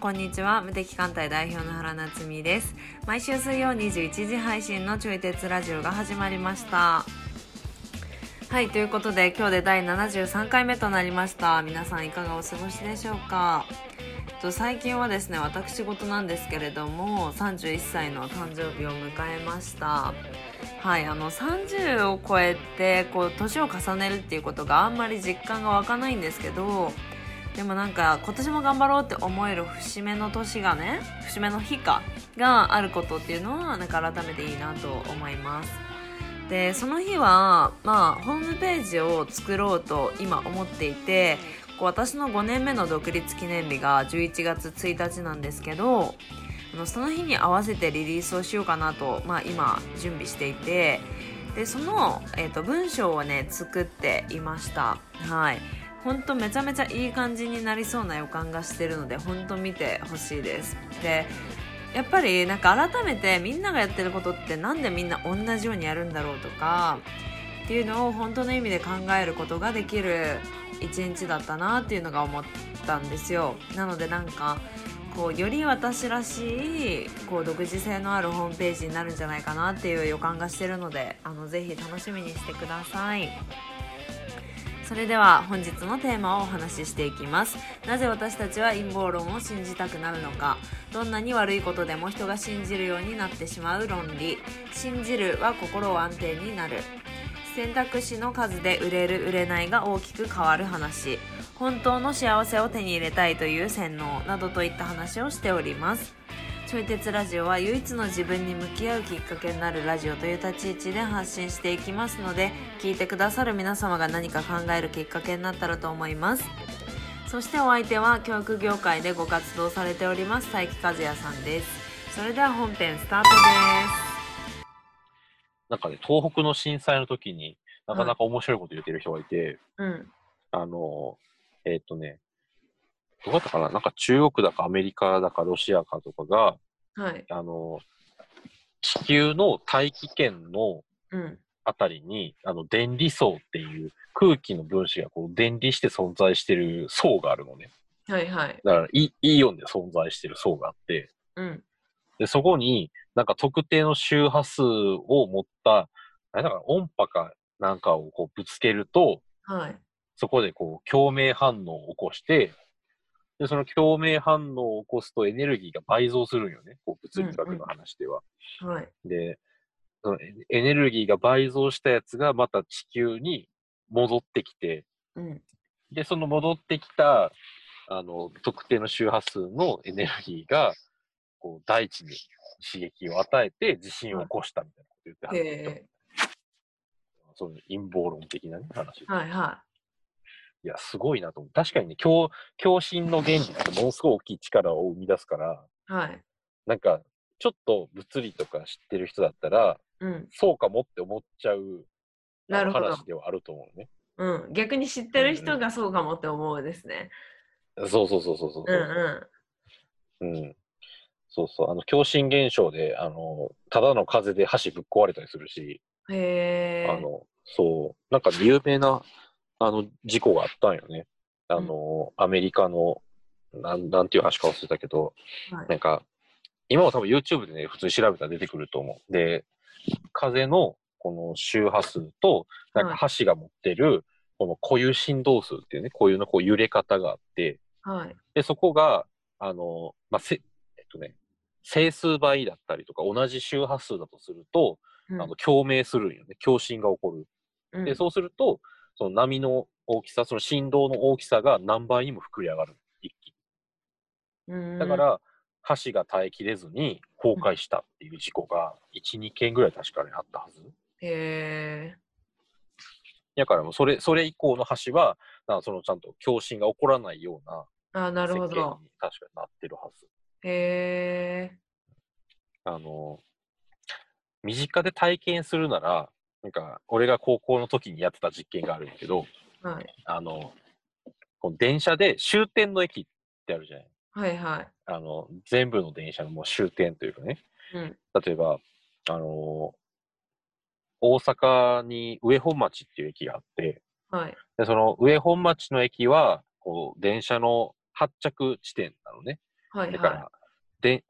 んこんにちは。無敵艦隊代表の原夏実です。毎週水曜21時配信のちょい鉄ラジオが始まりました。はいということで今日で第73回目となりました。皆さんいかがお過ごしでしょうか？と最近はですね私事なんですけれども31歳の誕生日を迎えました。はいあの30を超えてこう年を重ねるっていうことがあんまり実感が湧かないんですけどでもなんか今年も頑張ろうって思える節目の年がね節目の日かがあることっていうのはなんか改めていいなと思います。でその日はまあホームページを作ろうと今思っていて私の5年目の独立記念日が11月1日なんですけどあのその日に合わせてリリースをしようかなと、まあ、今準備していてでその、えーと、文章をね作っていました。はい。ほんとめちゃめちゃいい感じになりそうな予感がしてるのでほんと見てほしいです。でやっぱりなんか改めてみんながやってることってなんでみんな同じようにやるんだろうとかっていうのを本当の意味で考えることができる一日だったなっていうのが思ったんですよ。なのでなんかこうより私らしいこう独自性のあるホームページになるんじゃないかなっていう予感がしてるのであのぜひ楽しみにしてください。それでは本日のテーマをお話ししていきます。なぜ私たちは陰謀論を信じたくなるのか。どんなに悪いことでも人が信じるようになってしまう論理。信じるは心を安定になる。選択肢の数で売れる売れないが大きく変わる話。本当の幸せを手に入れたいという洗脳などといった話をしております。ちょい鉄ラジオは唯一の自分に向き合うきっかけになるラジオという立ち位置で発信していきますので聞いてくださる皆様が何か考えるきっかけになったらと思います。そしてお相手は教育業界でご活動されております佐伯和也さんです。それでは本編スタートです。なんかね、東北の震災の時になかなか面白いこと言ってる人がいて、うん。あの、えーっとね、どうだったかな？なんか中国だかアメリカだかロシアかとかが、はい。あの、地球の大気圏のうん。あたりに、あの、電離層っていう空気の分子がこう電離して存在してる層があるのね。はいはい。だからイ、イオンで存在してる層があって、うん。で、そこになんか特定の周波数を持った、あれだから音波かなんかをこうぶつけると、はい。そこでこう共鳴反応を起こして、で、その共鳴反応を起こすとエネルギーが倍増するんよね。こう物理学の話では。うんうん、はい。で、そのエネルギーが倍増したやつがまた地球に戻ってきて、うん、で、その戻ってきた、あの、特定の周波数のエネルギーが、こう、大地に刺激を与えて地震を起こしたみたいなこと言ってはる、その陰謀論的な、ね、話。はいはい。いや、すごいなと思う。確かにね、共共振の原理ってものすごい大きい力を生み出すから、はい。なんか、ちょっと物理とか知ってる人だったら、うん、そうかもって思っちゃう話ではあると思うね。うん、逆に知ってる人がそうかもって思うですね。うん、そうそうそうそうそう。うんうん。うん。そうそう、あの、共振現象で、あの、ただの風で橋ぶっ壊れたりするし、へあの、そう、なんか有名な、あの、事故があったんよね。あの、うん、アメリカの、なん、なんていう橋か忘れたけど、はい、なんか、今も多分 YouTube でね、普通に調べたら出てくると思う。で、風のこの周波数と、なんか橋が持ってる、この固有振動数っていうね、固有のこう揺れ方があって、はい、で、そこが、あの、まあ、せ、えっとね、整数倍だったりとか、同じ周波数だとすると、うん、あの共鳴するんよね。共振が起こる。うん、で、そうすると、その波の大きさ、その振動の大きさが何倍にも膨れ上がる。一気に。だから、橋が耐えきれずに崩壊したっていう事故が1、2件ぐらい確かにあったはず。へえ。だからもうそれ、それ以降の橋は、なそのちゃんと共振が起こらないようなあなるほど確かになってるはず。へえ。あの、身近で体験するなら、なんか、俺が高校の時にやってた実験があるんだけど、はい。あの、この電車で終点の駅ってあるじゃない。はいはい。あの、全部の電車のもう終点というかね。うん。例えば、あの、大阪に上本町っていう駅があって、はい。で、その上本町の駅は、こう、電車の発着地点なのね。はいだから、はで、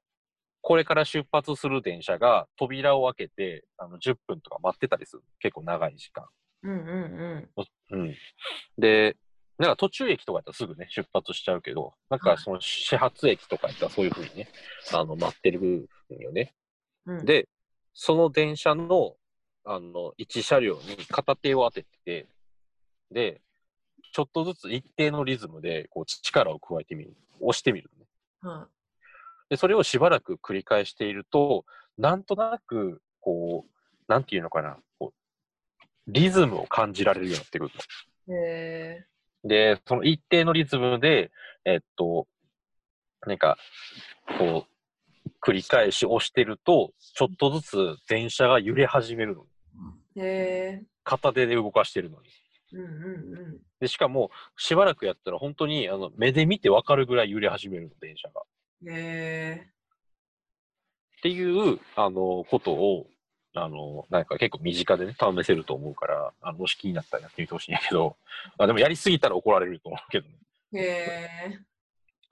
これから出発する電車が扉を開けて、あの、10分とか待ってたりする。結構長い時間。い。うんうんうん。で、なんか途中駅とかやったらすぐね、出発しちゃうけど、なんはいかその始発駅とかやったらそういうふうにね、あの、待ってるんよね。うん。うん、で、その電車の、あの、一車両に片手を当てて、で、ちょっとずつ一定のリズムで、こう、力を加えてみる。押してみる、ね。はで、それをしばらく繰り返していると、なんとなく、こう、なんていうのかな、こう、リズムを感じられるようになってくるの。で、その一定のリズムで、えっと、なんか、こう、繰り返し押してると、ちょっとずつ電車が揺れ始めるの。へえ。片手で動かしてるのに。うんうんで、しかも、しばらくやったら本当に、あの、目で見てわかるぐらい揺れ始めるの、電車が。へえ。ていう、あの、ことを、あの、なんか結構身近でね、試せると思うから、あの、もし気になったらやってみてほしいんやけど、あでもやりすぎたら怒られると思うけどね。へえ。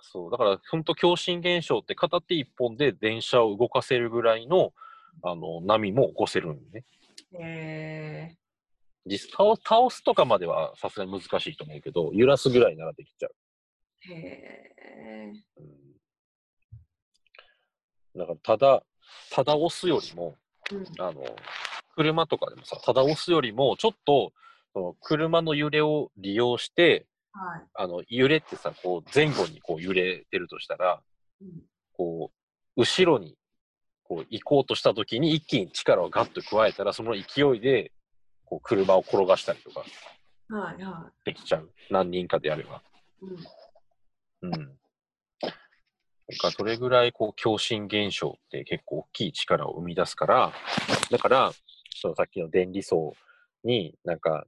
そう、だから本当共振現象って片手一本で電車を動かせるぐらいのあの波も起こせるんよね。へえ。実倒倒すとかまではさすがに難しいと思うけど、揺らすぐらいならできちゃう。へえ。うん、だからただ、ただ押すよりも、うん。あの、車とかでもさ、ただ押すよりも、ちょっと、その車の揺れを利用して、はい。あの、揺れってさ、こう、前後にこう揺れてるとしたら、うんこう、後ろに、こう、行こうとした時に一気に力をガッと加えたら、その勢いで、こう、車を転がしたりとかはいはできちゃう。何人かでやれば。い。うん。うん。なんか、それぐらい、こう、共振現象って結構大きい力を生み出すから、だから、そのさっきの電離層になんか、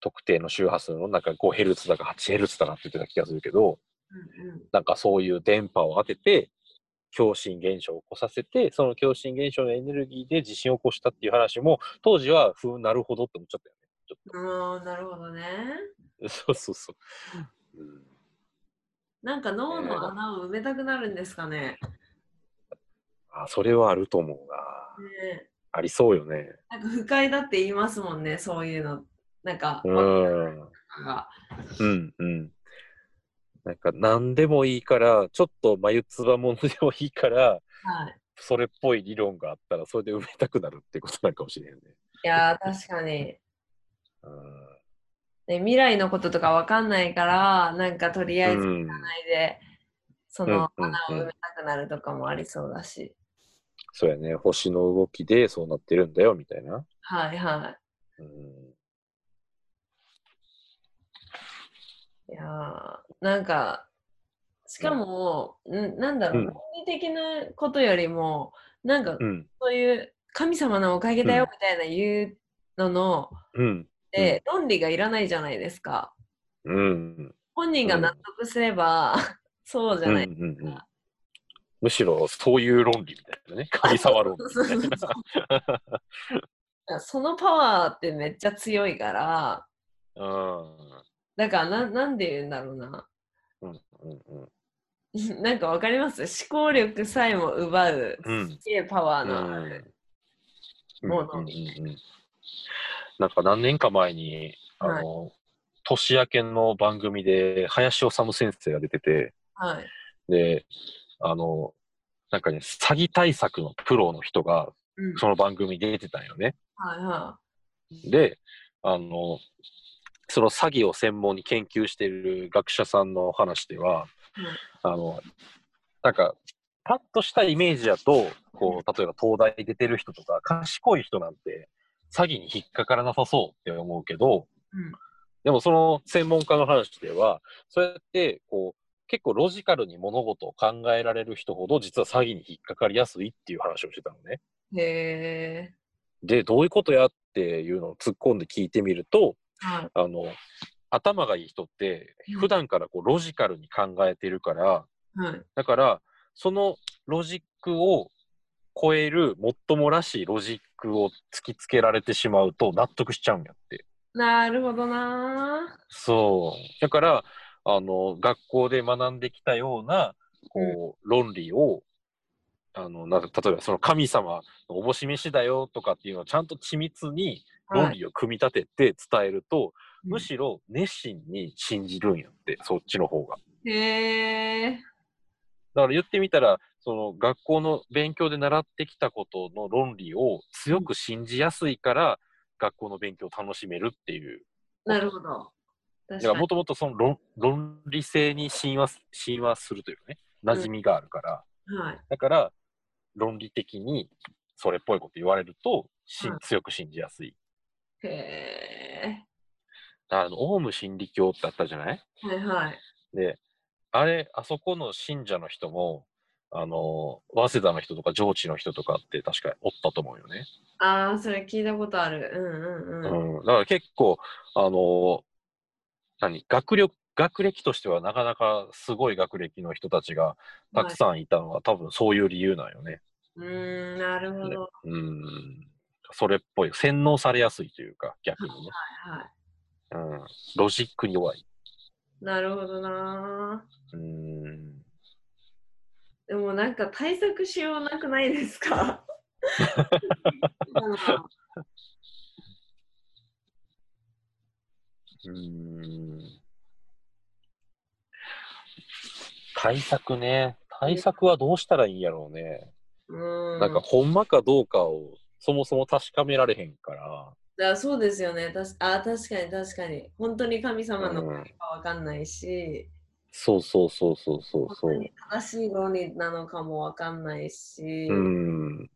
特定の周波数のなんか 5Hz だか 8Hz だかって言ってた気がするけど、うんうん。なんかそういう電波を当てて、共振現象を起こさせて、その共振現象のエネルギーで地震を起こしたっていう話も、当時は、ふうなるほどって思っちゃったよね。ちょっああ、なるほどね。と。そうそうそう。うん、なんか脳の穴を埋めたくなるんですかね。あ、それはあると思うな。ねありそうよね。なんか不快だって言いますもんね、そういうの。なんか、うん。がうんうん。なんか何でもいいから、ちょっと眉唾ものでもいいから、はい。それっぽい理論があったら、それで埋めたくなるってことなのかもしれんね。いやー、確かに。うんね、未来のこととかわかんないから、なんかとりあえずうん行かないで、そのうんうんうん穴を埋めたくなるとかもありそうだし。そうやね。星の動きでそうなってるんだよ、みたいな。はいはうんい。いやーなんか、しかも、んなんだろう、うん論理的なことよりも、なんかうん。そういう神様のおかげだようんみたいな言うのの、うん。で、論理がいらないじゃないですか。うん。本人が納得すれば、そうじゃない。うんうんうんむしろそういう論理みたいなね。神様論理みたいな。そのパワーってめっちゃ強いから、うんだからななんで言うんだろうな。うんうんうん なんかわかります？思考力さえも奪う、うんすげえパワーうのある。んものうんうんうんなんか何年か前に、あの、年明けの番組で林修先生が出てて、はい。で、あの、なんかね、詐欺対策のプロの人がうん、その番組に出てたんよね。はいはで、あの、その詐欺を専門に研究している学者さんの話では、あの、なんか、パッとしたイメージだと、こう、例えば東大出てる人とか、賢い人なんて、詐欺に引っかからなさそうって思うけど、うんでもその専門家の話では、そうやって、こう、結構ロジカルに物事を考えられる人ほど、実は詐欺に引っかかりやすいっていう話をしてたのね。い。へえ。で、どういうことやっていうのを突っ込んで聞いてみると、はい。あの、頭がいい人ってうん、普段からこうロジカルに考えてるから、はい。だから、そのロジックを超えるもっともらしいロジックを突きつけられてしまうと納得しちゃうんやって。なるほどなそう。だから、あの、学校で学んできたような、こう、論理を、あの、なんか例えばその神様のおぼし飯だよとかっていうのをちゃんと緻密に論理を組み立てて伝えると、むしろ熱心に信じるんやって、そっちの方が。へえ。だから言ってみたら、その学校の勉強で習ってきたことの論理を強く信じやすいから、学校の勉強を楽しめるっていう。なるほど。だからも。ともとその論論理性に親和す親和するというかね、馴染みがあるから、はい。だから論理的にそれっぽいこと言われると、しはい強く信じやすい。へえ。あの、オウム真理教ってあったじゃない？はいはい。で、あれ、あそこの信者の人も、あの、早稲田の人とか上智の人とかって確かおったと思うよね。ああ、それ聞いたことある。うんうんうん。うん。だから結構、あの、何、学力、学歴としてはなかなかすごい学歴の人たちがたくさんいたのは、多分そういう理由なんよね。うーん、なるほど。うん。それっぽい。洗脳されやすいというか、逆にね。はい。うん。ロジックに弱い。なるほどなうん。でもなんか対策しようなくないですか？うん。対策ね。対策はどうしたらいいんやろうね。うん。なんか、ほんまかどうかをそもそも確かめられへんから。だそうですよね。たしあ確かに確かに。本当に神様のかわかんないし、そうそうそうそうそうそう本当に。正しい論理なのかもわかんないし、うん。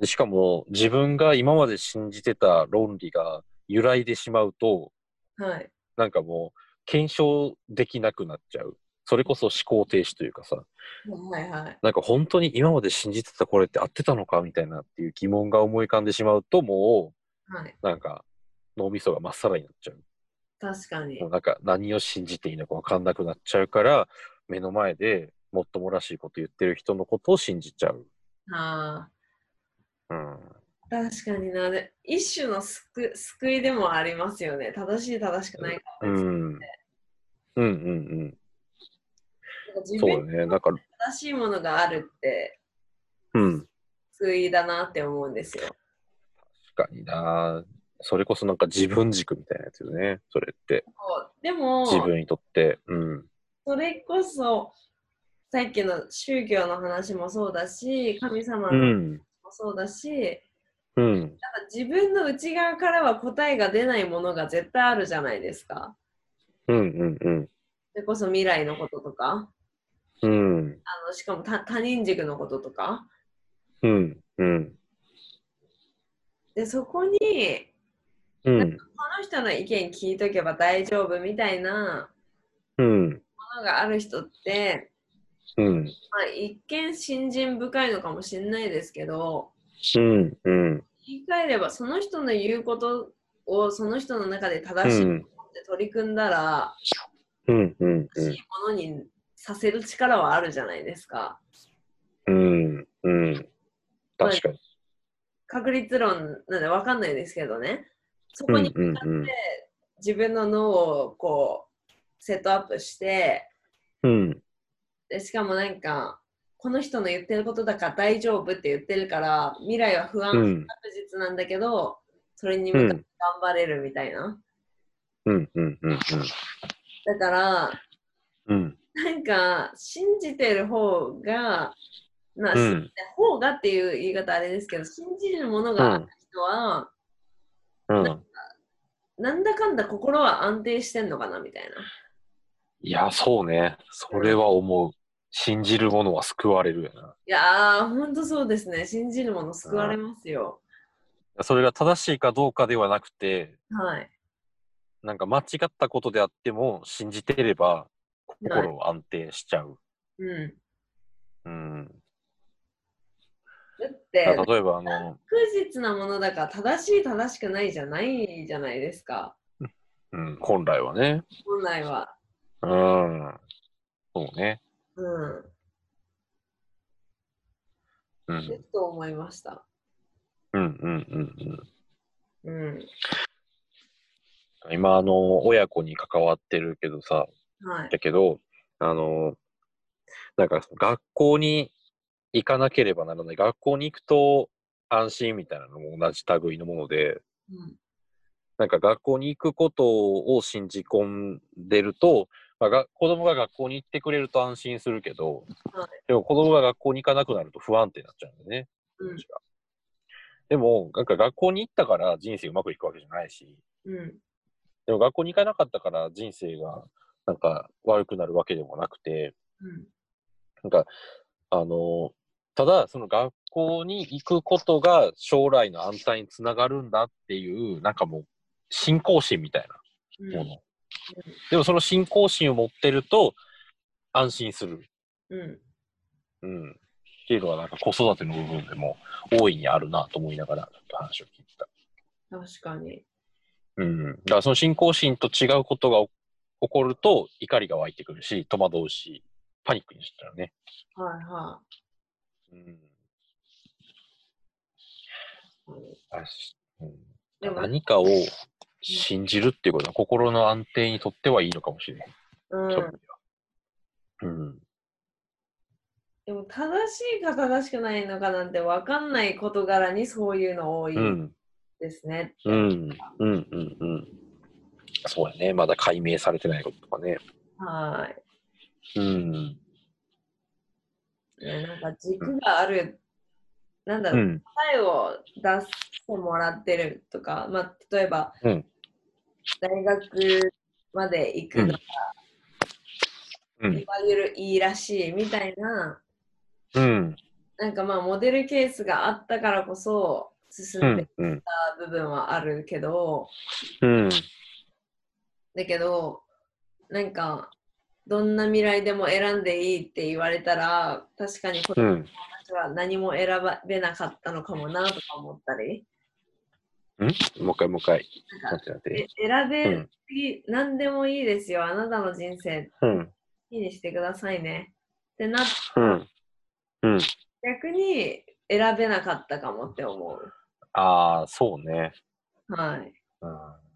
でしかも、自分が今まで信じてた論理が揺らいでしまうと、はい。なんかもう、検証できなくなっちゃう。それこそ思考停止というかさ、はいはい。なんか本当に今まで信じてたこれって合ってたのかみたいなっていう疑問が思い浮かんでしまうと、もはい。う、なんか脳みそがまっさらになっちゃう。確かに。なんか何を信じていいのか分かんなくなっちゃうから、目の前でもっともらしいこと言ってる人のことを信じちゃう。あうん。あ、確かにな。で一種の救救いでもありますよね。正しい正しくないかうん。うんうんうん。なんか自分にそうだね。なんか、正しいものがあるってうん。救いだなって思うんですよ。確かにな。それこそなんか自分軸みたいなやつよね。それって。でも、自分にとって。うん。それこそ、さっきの宗教の話もそうだし、神様うの話ん。もそうだし、うん。なんか自分の内側からは答えが出ないものが絶対あるじゃないですか。うんうんうん。それこそ未来のこととか、うん。あのしかも他他人軸のこととか。うん。うん。で、そこに、うん。この人の意見聞いとけば大丈夫みたいなうん。ものがある人って、うん。まあ、一見信心深いのかもしれないですけど、うん。うん。言い換えればその人の言うことをその人の中で正しいと思って取り組んだら、うん。うん。正しいものにさせる力はあるじゃないですか。うん。うん。確かに。確率論なんで分かんないですけどね。そこにうんうんうん自分の脳をこうセットアップしてうん。でしかもなんかこの人の言ってることだから大丈夫って言ってるから未来は不安、確実なんだけどそれにうん向かって頑張れるみたいな。うん。うん。うん。だからうん。なんか信じてる方がな、うん方がっていう言い方あれですけど信じるものがある人は、うん。なんだかんだ心は安定してんのかなみたいな。いや、そうね。それは思う。信じるものは救われるよな。いやー、ほんとそうですね。信じるもの救われますよ。それが正しいかどうかではなくて、はい。なんか間違ったことであっても信じてれば心は安定しちゃう。うん。うん。だって、例えばあの、不実なものだから正しい正しくないじゃないじゃないですか。うん、本来はね。本来は。うん。そうね。うん。うん。でと思いました。うんうんうんうん。うん。今、あの、親子に関わってるけどさ、はい。だけど、あの、なんか学校に行かなければならない。学校に行くと安心みたいなのも同じ類のもので、うん。なんか学校に行くことを信じ込んでると、まあ、が子供が学校に行ってくれると安心するけど、はい。でも子供が学校に行かなくなると不安定になっちゃうんだよね。うん。でも、なんか学校に行ったから人生うまくいくわけじゃないし、うん。でも学校に行かなかったから人生がなんか悪くなるわけでもなくて、うん。なんか、あの、ただ、その学校に行くことが将来の安泰につながるんだっていう、なんかもう、信仰心みたいうんなもの。でもその信仰心を持ってると、安心する。うんうん。っていうのは、なんか子育ての部分でも大いにあるなと思いながら、ちょっと話を聞いてた。確かに。うん。だからその信仰心と違うことが起起こると、怒りが湧いてくるし、戸惑うし、パニックにしちゃうね。はいはうん。い。うん。でも、何かを信じるっていうことは心の安定にとってはいいのかもしれない。うん、そうん。でも正しいか正しくないのかなんて分かんない事柄にそういうの多いうん。ですね。うん。うん。うん。うん。そうやね。まだ解明されてないこととかね。はうん。なんか軸がある、なんだろう、うん。答えを出してもらってるとか、まあ、例えば、うん大学まで行くのが、うんい。わゆるいいらしいみたいな、うん。なんかまあモデルケースがあったからこそ進うんんでき。うん。た部分はあるけど、うん。だけど、なんか、どんな未来でも選んでいいって言われたら、確かに子供うん。たちは何も選べなかったのかもなとか思ったり、ん？もう一回もう一回。選べうん。次、何でもいいですよ。あなたの人生、うん。いいにしてくださいね。ってなっうん。うん。逆に選べなかったかもって思う。ああ、そうね。はい。うん。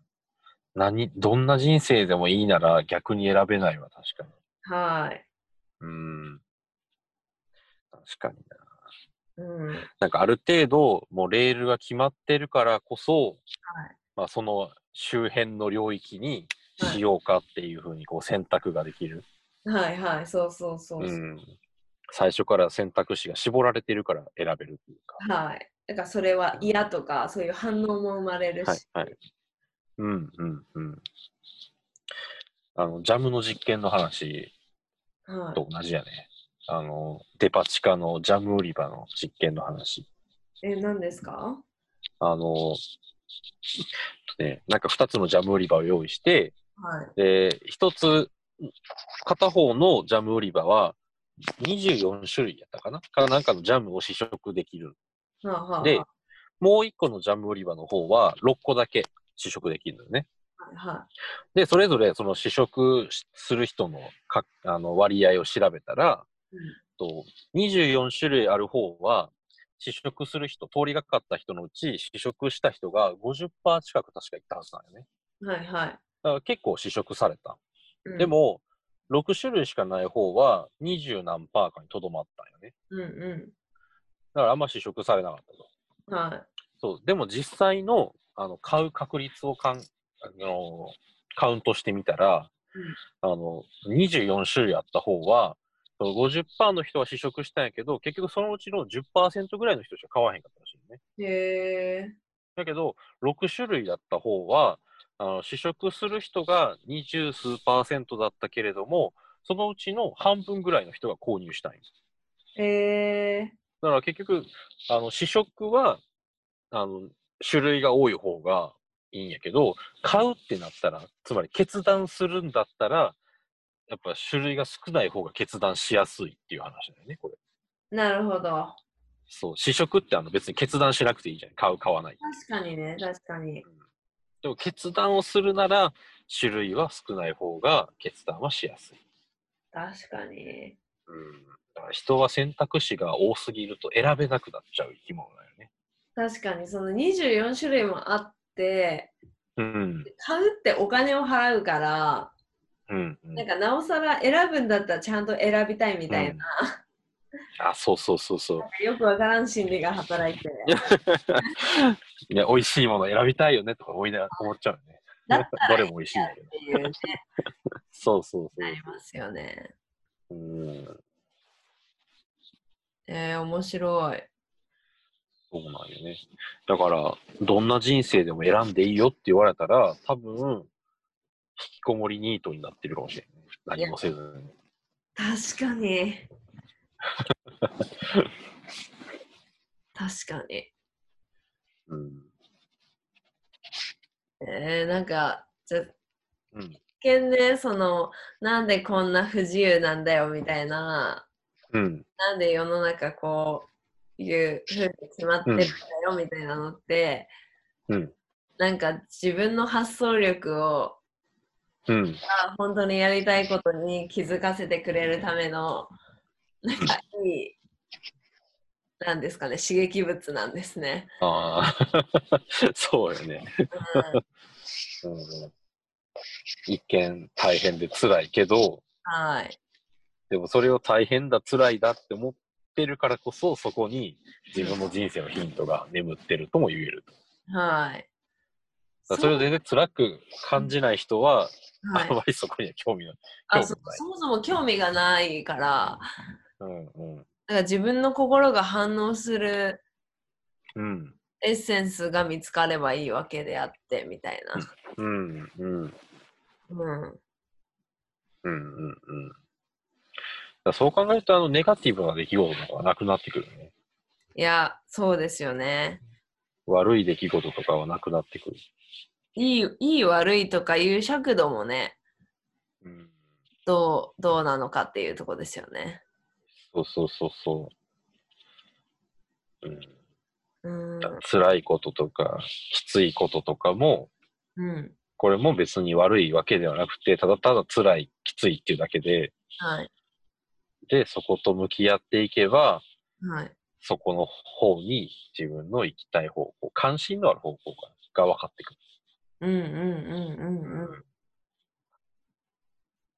何、どんな人生でもいいなら逆に選べないわ、確かに。はい。うん。確かにな。うん。なんかある程度、もうレールが決まってるからこそ、はいまあその周辺の領域にしようかっていうふうにこう選択ができる。はいはい。そうそうそうそう。うん。最初から選択肢が絞られてるから選べるっていうか。はい。だからそれは嫌とか、そういう反応も生まれるし。はい、はい。うん、うん、うん。あの、ジャムの実験の話はいと同じやね。あの、デパ地下のジャム売り場の実験の話。え、何ですか？あの、ね、なんか2つのジャム売り場を用意して、はい。で、1つ、片方のジャム売り場は24種類やったかな？かなんかのジャムを試食できる。はあ、はあ、では、もう1個のジャム売り場の方は6個だけ試食できるのよね。いはで、それぞれその試食しする人のかあの割合を調べたら、うんと24種類ある方は、試食する人、通りがかった人のうち、試食した人が50%近く確かいったはずなんよね。い。はいはい。だから結構試食された。うんで、も、6種類しかない方は20何パーかにとどまったんよね。うんうだからあんま試食されなかったと。ん。はそう。でも実際の、あの、買う確率をかん、あの、カウントしてみたら、あの、24種類あった方は、その50%の人は試食したんやけど、結局そのうちの10%ぐらいの人しか買わへんかったらしいよね。い。へえ。だけど、6種類だった方は、あの試食する人が20数パーセントだったけれども、そのうちの半分ぐらいの人が購入したんよ。へえ。だから結局、あの試食はあの種類が多い方がいいんやけど、買うってなったら、つまり決断するんだったら、やっぱ種類が少ない方が決断しやすいっていう話だよね、これ。なるほど。そう、試食ってあの別に決断しなくていいじゃん。買う、買わない。確かにね、確かに。でも決断をするなら、種類は少ない方が決断はしやすい。確かに。うん。だから人は選択肢が多すぎると選べなくなっちゃう生き物だよね。確かに、その24種類もあって、うん。買うってお金を払うから、うん、うんなんかなおさら選ぶんだったらちゃんと選びたいみたいな、あ、そうそうそうそう。よくわからん心理が働いて、いや、美味しいもの選びたいよねとか思いながら思っちゃうよね。どれも美味しいんだけど。そうそうそうなりますよね。うん。えー、面白い。そうなんよね。だから、どんな人生でも選んでいいよって言われたら、多分、引きこもりニートになってるかもしれない。何もせずに。確かに。確かに。うん。えー、なんか、じゃうん。一見ね、その、なんでこんな不自由なんだよみたいな、うん。なんで世の中こういうふうに決まってるんだよみたいなのって、うん。なんか自分の発想力をうん。あ本当にやりたいことに気づかせてくれるためのなんかいいなんですかね刺激物なんですね。ああ、そうよね。うん、うん。一見大変で辛いけど、はい。でもそれを大変だ、辛いだって思ってるからこそ、そこに自分の人生のヒントが 眠ってるとも言えると。はい。それを全然辛く感じない人は、はいあんまりそこには興味ない。あそそもそも興味がないからうんうん。だから自分の心が反応するうん。エッセンスが見つかればいいわけであってみたいな。うんうん。うん。うんうんそう考えると、あの、ネガティブな出来事とかはなくなってくるね。いや、そうですよね。悪い出来事とかはなくなってくる。いい、いい悪いとかいう尺度もね、うん。どう、どうなのかっていうとこですよね。そうそうそうそう。うん。うん。辛いこととか、きついこととかも、うん。これも別に悪いわけではなくて、ただただ辛い、きついっていうだけで、はい。で、そこと向き合っていけば、はい。そこの方に自分の行きたい方向、関心のある方向が分かってくる。うんうんうんうんうん。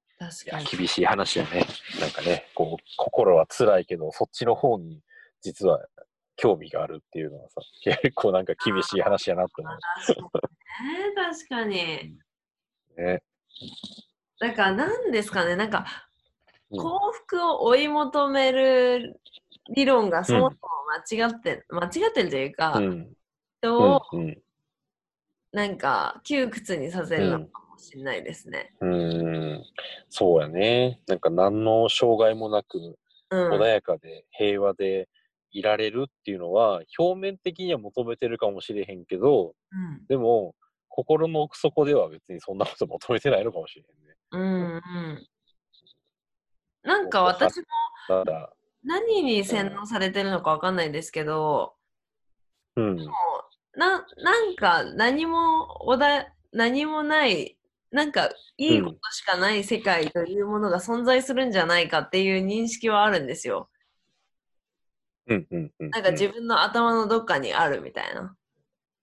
いや確かに。厳しい話やね。なんかね、こう、心は辛いけど、そっちの方に実は興味があるっていうのはさ、結構なんか厳しい話やなって思うね、確かに。う。ね。だから何ですかね、なんかうん幸福を追い求める理論がそもそも間違って、間違ってるというか、うん。人をうん。なんか窮屈にさせるのかもしれないですね。うん。うん。そうやね。なんか何の障害もなく、うん。穏やかで平和でいられるっていうのは、表面的には求めてるかもしれへんけど、うんでも、心の奥底では別にそんなこと求めてないのかもしれへんね。うんうん。なんか私も何に洗脳されてるのかわかんないですけど、うん。ななんか何もおだ何もないなんかいいことしかない世界というものが存在するんじゃないかっていう認識はあるんですよ。うんうんうん。なんか自分の頭のどっかにあるみたいな。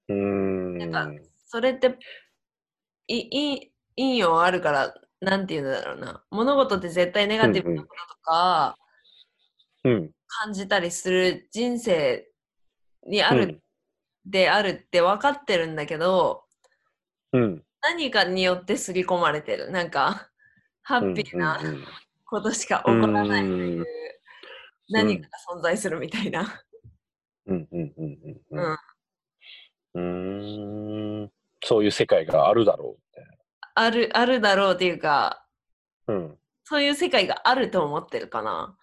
うーん。なんかそれっていい陰陽あるからなんていうんだろうな物事って絶対ネガティブなこととかうん。感じたりする人生にあるうん。であるって分かってるんだけど、うん。何かによって刷り込まれてる。なんか、ハッピーなことしか起こらないっていううん何かが存在するみたいな。うんうんうんうんう。うんん。うーん。そういう世界があるだろうみたいある、あるだろうっていうか、な。うん。そういう世界があると思ってるかな。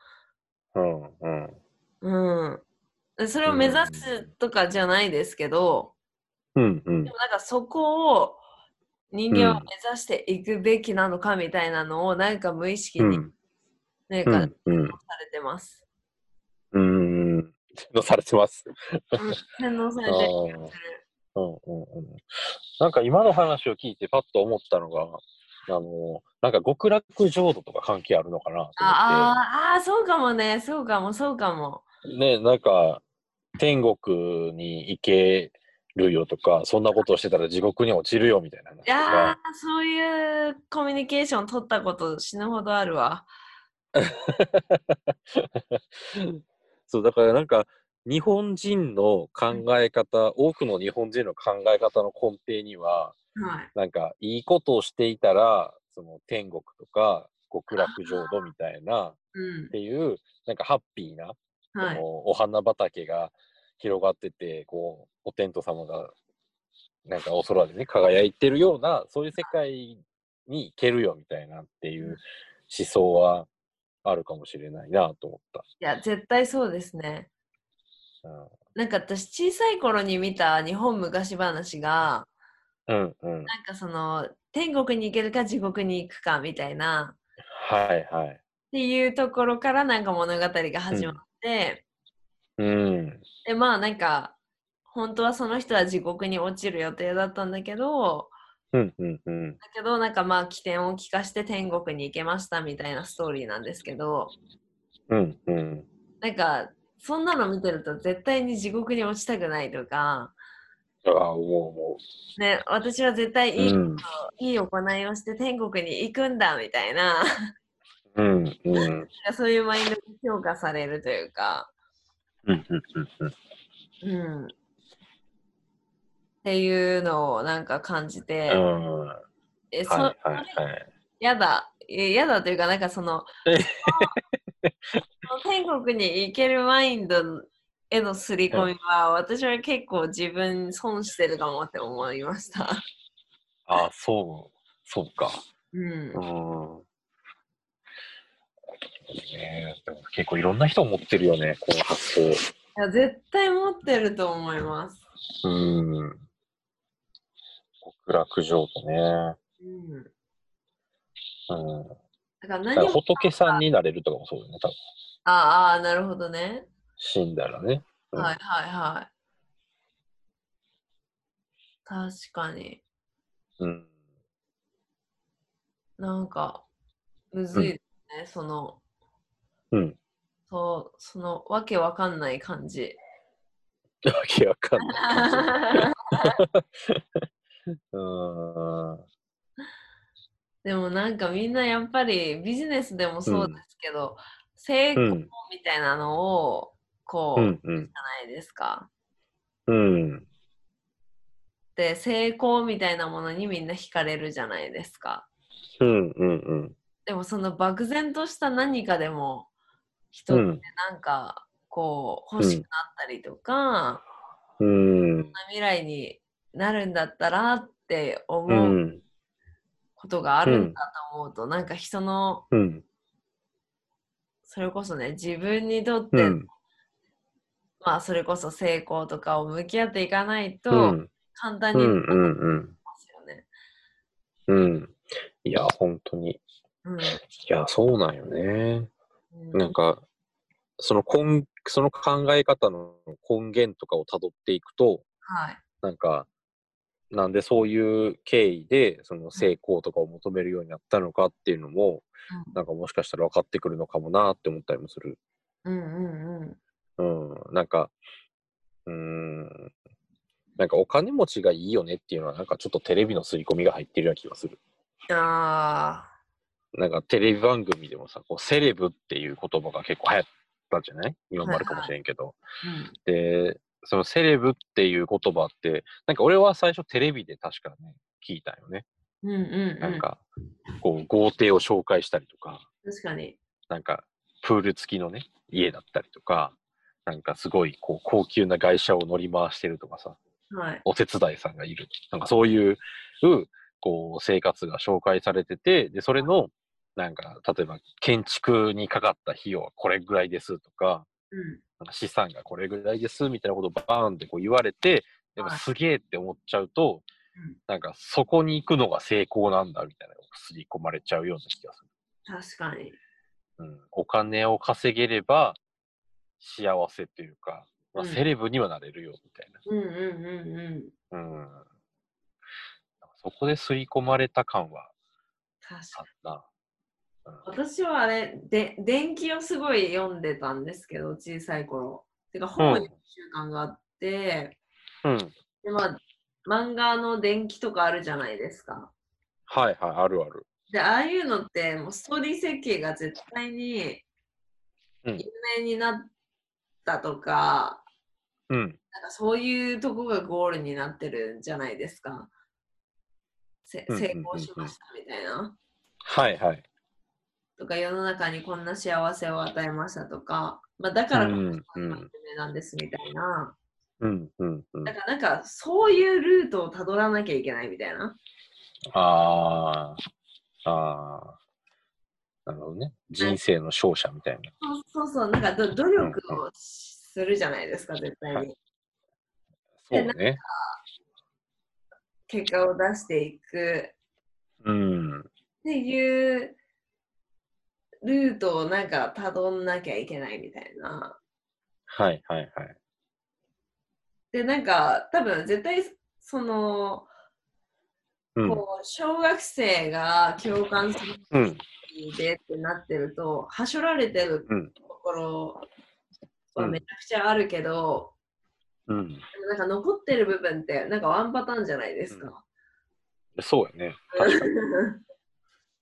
うんうん。うん。それを目指すとかじゃないですけど、うんうんでもなんかそこを人間は目指していくべきなのかみたいなのをなんか無意識にうんなんかうんうんされてます。うん。のされてます。うん洗脳されてる。うんうんうん。なんか今の話を聞いてパッと思ったのが、あの、なんか極楽浄土とか関係あるのかなと思って。あーあー、そうかもね、そうかも、そうかも。ね、なんか、天国に行けるよとか、そんなことをしてたら地獄に落ちるよみたいな話いとや。そういうコミュニケーション取ったこと死ぬほどあるわ。そう、だからなんか、日本人の考え方、多くの日本人の考え方の根底には、はい。なんか、いいことをしていたら、その天国とか極楽浄土みたいな、うんっ。ていう、なんかハッピーな、はい。お花畑が広がってて、こう、お天道様が、なんかお空でね、輝いてるような、そういう世界に行けるよみたいなっていう思想はあるかもしれないなと思っいや、絶対そうですね。た。なんか私小さい頃に見た日本昔話が、うん、うん、うん。なんかその天国に行けるか地獄に行くかみたいなはい、はい。っていうところからなんか物語が始まって、うん、でまあなんか本当はその人は地獄に落ちる予定だったんだけどうん、うん、うん。だけどなんかまあ起点を聞かして天国に行けましたみたいなストーリーなんですけどうん、うん。なんかそんなの見てると絶対に地獄に落ちたくないとか、ああ、もね、私は絶対う、いい,、うん、いい行いをして天国に行くんだみたいな。うん、うん、そういうマインドに評価されるというか、うん、っていうのをなんか感じて、うん、えそはい、はい、はい。やだ。えやだというかなんかその 天国に行けるマインドへの刷り込みは、私は結構自分損してるかもって思いました。あ あ、そう、そうか。うんうん。ね結構いろんな人持ってるよね、この発想。いや絶対持ってると思います。うん。極楽浄土ね。うん、うん。だから何も仏さんになれるとかもそうだよね、多分。ああなるほどね。死んだらね。うんはいはいはい。確かに。うん。なんか、むずいですね、その、うん。そう、その、わけわかんない感じ。わけわかんない感じ。うん。でもなんかみんなやっぱりビジネスでもそうですけど、成功うん。みたいなのを、こう、じうん。うん。ゃないですか。うん。で、成功みたいなものにみんな惹かれるじゃないですか。うん。うん。でもその漠然とした何かでも人ってうん。なんかこう欲しくなったりとか、うん。未来になるんだったらってう。思うんことがあるんだと思うと、なんか人のうん。それこそね自分にとって、うん。まあそれこそ成功とかを向き合っていかないと、うん。うん。簡単にうん。ますよね。うん。いや、本当に。うんいや、そうなんよね。うんなんか、その根、その考え方の根源とかをたどっていくと、はい。なんか、なんでそういう経緯で、その成功とかを求めるようになったのかっていうのも、なんかもしかしたら分かってくるのかもなって思ったりもする。うんうんうん。うん、なんか、うーん、なんかお金持ちがいいよねっていうのは、なんかちょっとテレビの刷り込みが入ってるような気がする。あなんかテレビ番組でもさ、こうセレブっていう言葉が結構流行ったんじゃない？今もあるかもしれんけど。あ。うんで、そのセレブっていう言葉って、なんか俺は最初テレビで確かね、聞いたよね。うんうんうん。なんか、こう豪邸を紹介したりとか、確かに。なんかプール付きのね、家だったりとか、なんかすごいこう高級な外車を乗り回してるとかさ、はい。お手伝いさんがいる。なんかそういう、こう、生活が紹介されてて、で、それの、なんか、例えば、建築にかかった費用はこれぐらいですとか、うん。なんか資産がこれぐらいですみたいなことをバーンってこう言われて、でもはいすげえって思っちゃうと、うんなんかそこに行くのが成功なんだみたいなのがすり込まれちゃうような気がす確かに。る。うん、お金を稼げれば幸せというか、まあ、うんセレブにはなれるよみたいな。うんうんうんうん。うん。そこで刷り込まれた感は。あった。うん私はあれで電気をすごい読んでたんですけど小さい頃てか本を読む習慣があって、うん。ででまあ、漫画の電気とかあるじゃないですか。はいはい、あるある。で、ああいうのって、もうストーリー設計が絶対にうん有名になったとか、うん。なんかそういうとこがゴールになってるんじゃないですか。うん成功しましたみたいな。はいはい。とか、世の中にこんな幸せを与えましたとか、まあ、だからこそなんですみたいな。うんうんうんだ。からなんかそういうルートをたどらなきゃいけないみたいな。ああ、ああ。なるほどね。人生の勝者みたいな。そうそうそう、なんかど努力をするじゃないですか、絶対に。そうね。結果を出していくうん。っていうルートをなんかたどんなきゃいけないみたいな。はいはいはい。で、なんか多分絶対その、うん。こう小学生が共感するうん。でってなってると、はしょられてるうんところはめちゃくちゃあるけど、うん。なんか残ってる部分ってなんかワンパターンじゃないですか。そうやね。確かに。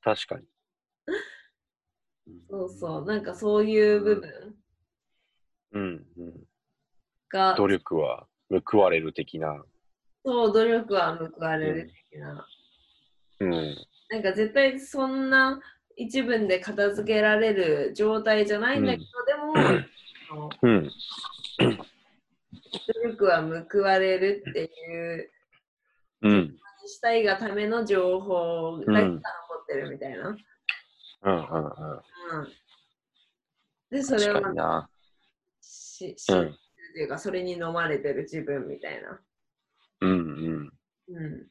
確かに。そうそう、なんかそういう部分うん。うん。が、努力は報われる的な。そう、努力は報われる的な。うん。なんか絶対そんな一文で片付けられる状態じゃないんだけど、でも、あのうん。努力は報われるっていう、うん。したいがための情報だけが残ってるみたいな。うん。うん。うん。うん。で、それ確をかにな。し、し、うん。っていうか、それに飲まれてる自分みたいな。うん。うん。うん。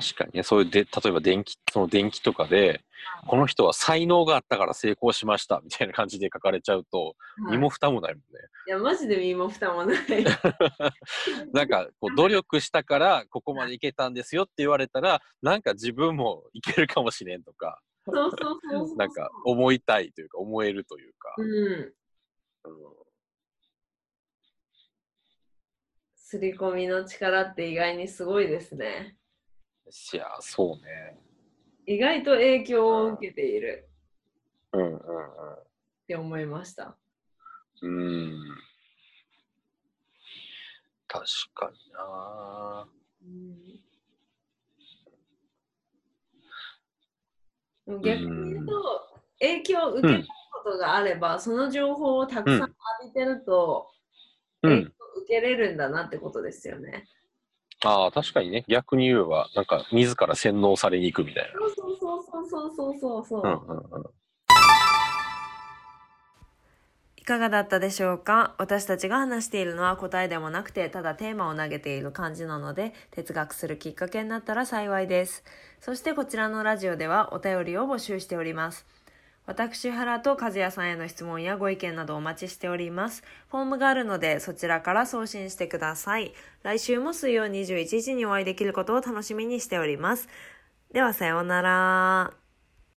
確かにね、そういうで、例えば電気、その電気とかで、この人は才能があったから成功しましたみたいな感じで書かれちゃうと、はい身も蓋もないもんね。いや、マジで身も蓋もない。なんか、こう、努力したからここまでいけたんですよって言われたら、なんか自分もいけるかもしれんとか、そうそうそうそう。なんか思いたいというか、思えるというか。うん。うん刷り込みの力って意外にすごいですね。いや、そうね。意外と影響を受けているうんうんって思いました。うん。うん。確かになでも逆に言うと、影響を受けたことがあれば、その情報をたくさん浴びてると、うん。影響を受けれるんだなってことですよね。ああ、確かにね。逆に言えば、なんか、自ら洗脳されに行くみたいそうそうそうそうそうそうそう。な。うんうんうん。かがだったでしょうか？私たちが話しているのは答えでもなくてただテーマを投げている感じなので哲学するきっかけになったら幸いです。そしてこちらのラジオではお便りを募集しております。私原と和也さんへの質問やご意見などお待ちしております。フォームがあるのでそちらから送信してください。来週も水曜21時にお会いできることを楽しみにしております。ではさようなら。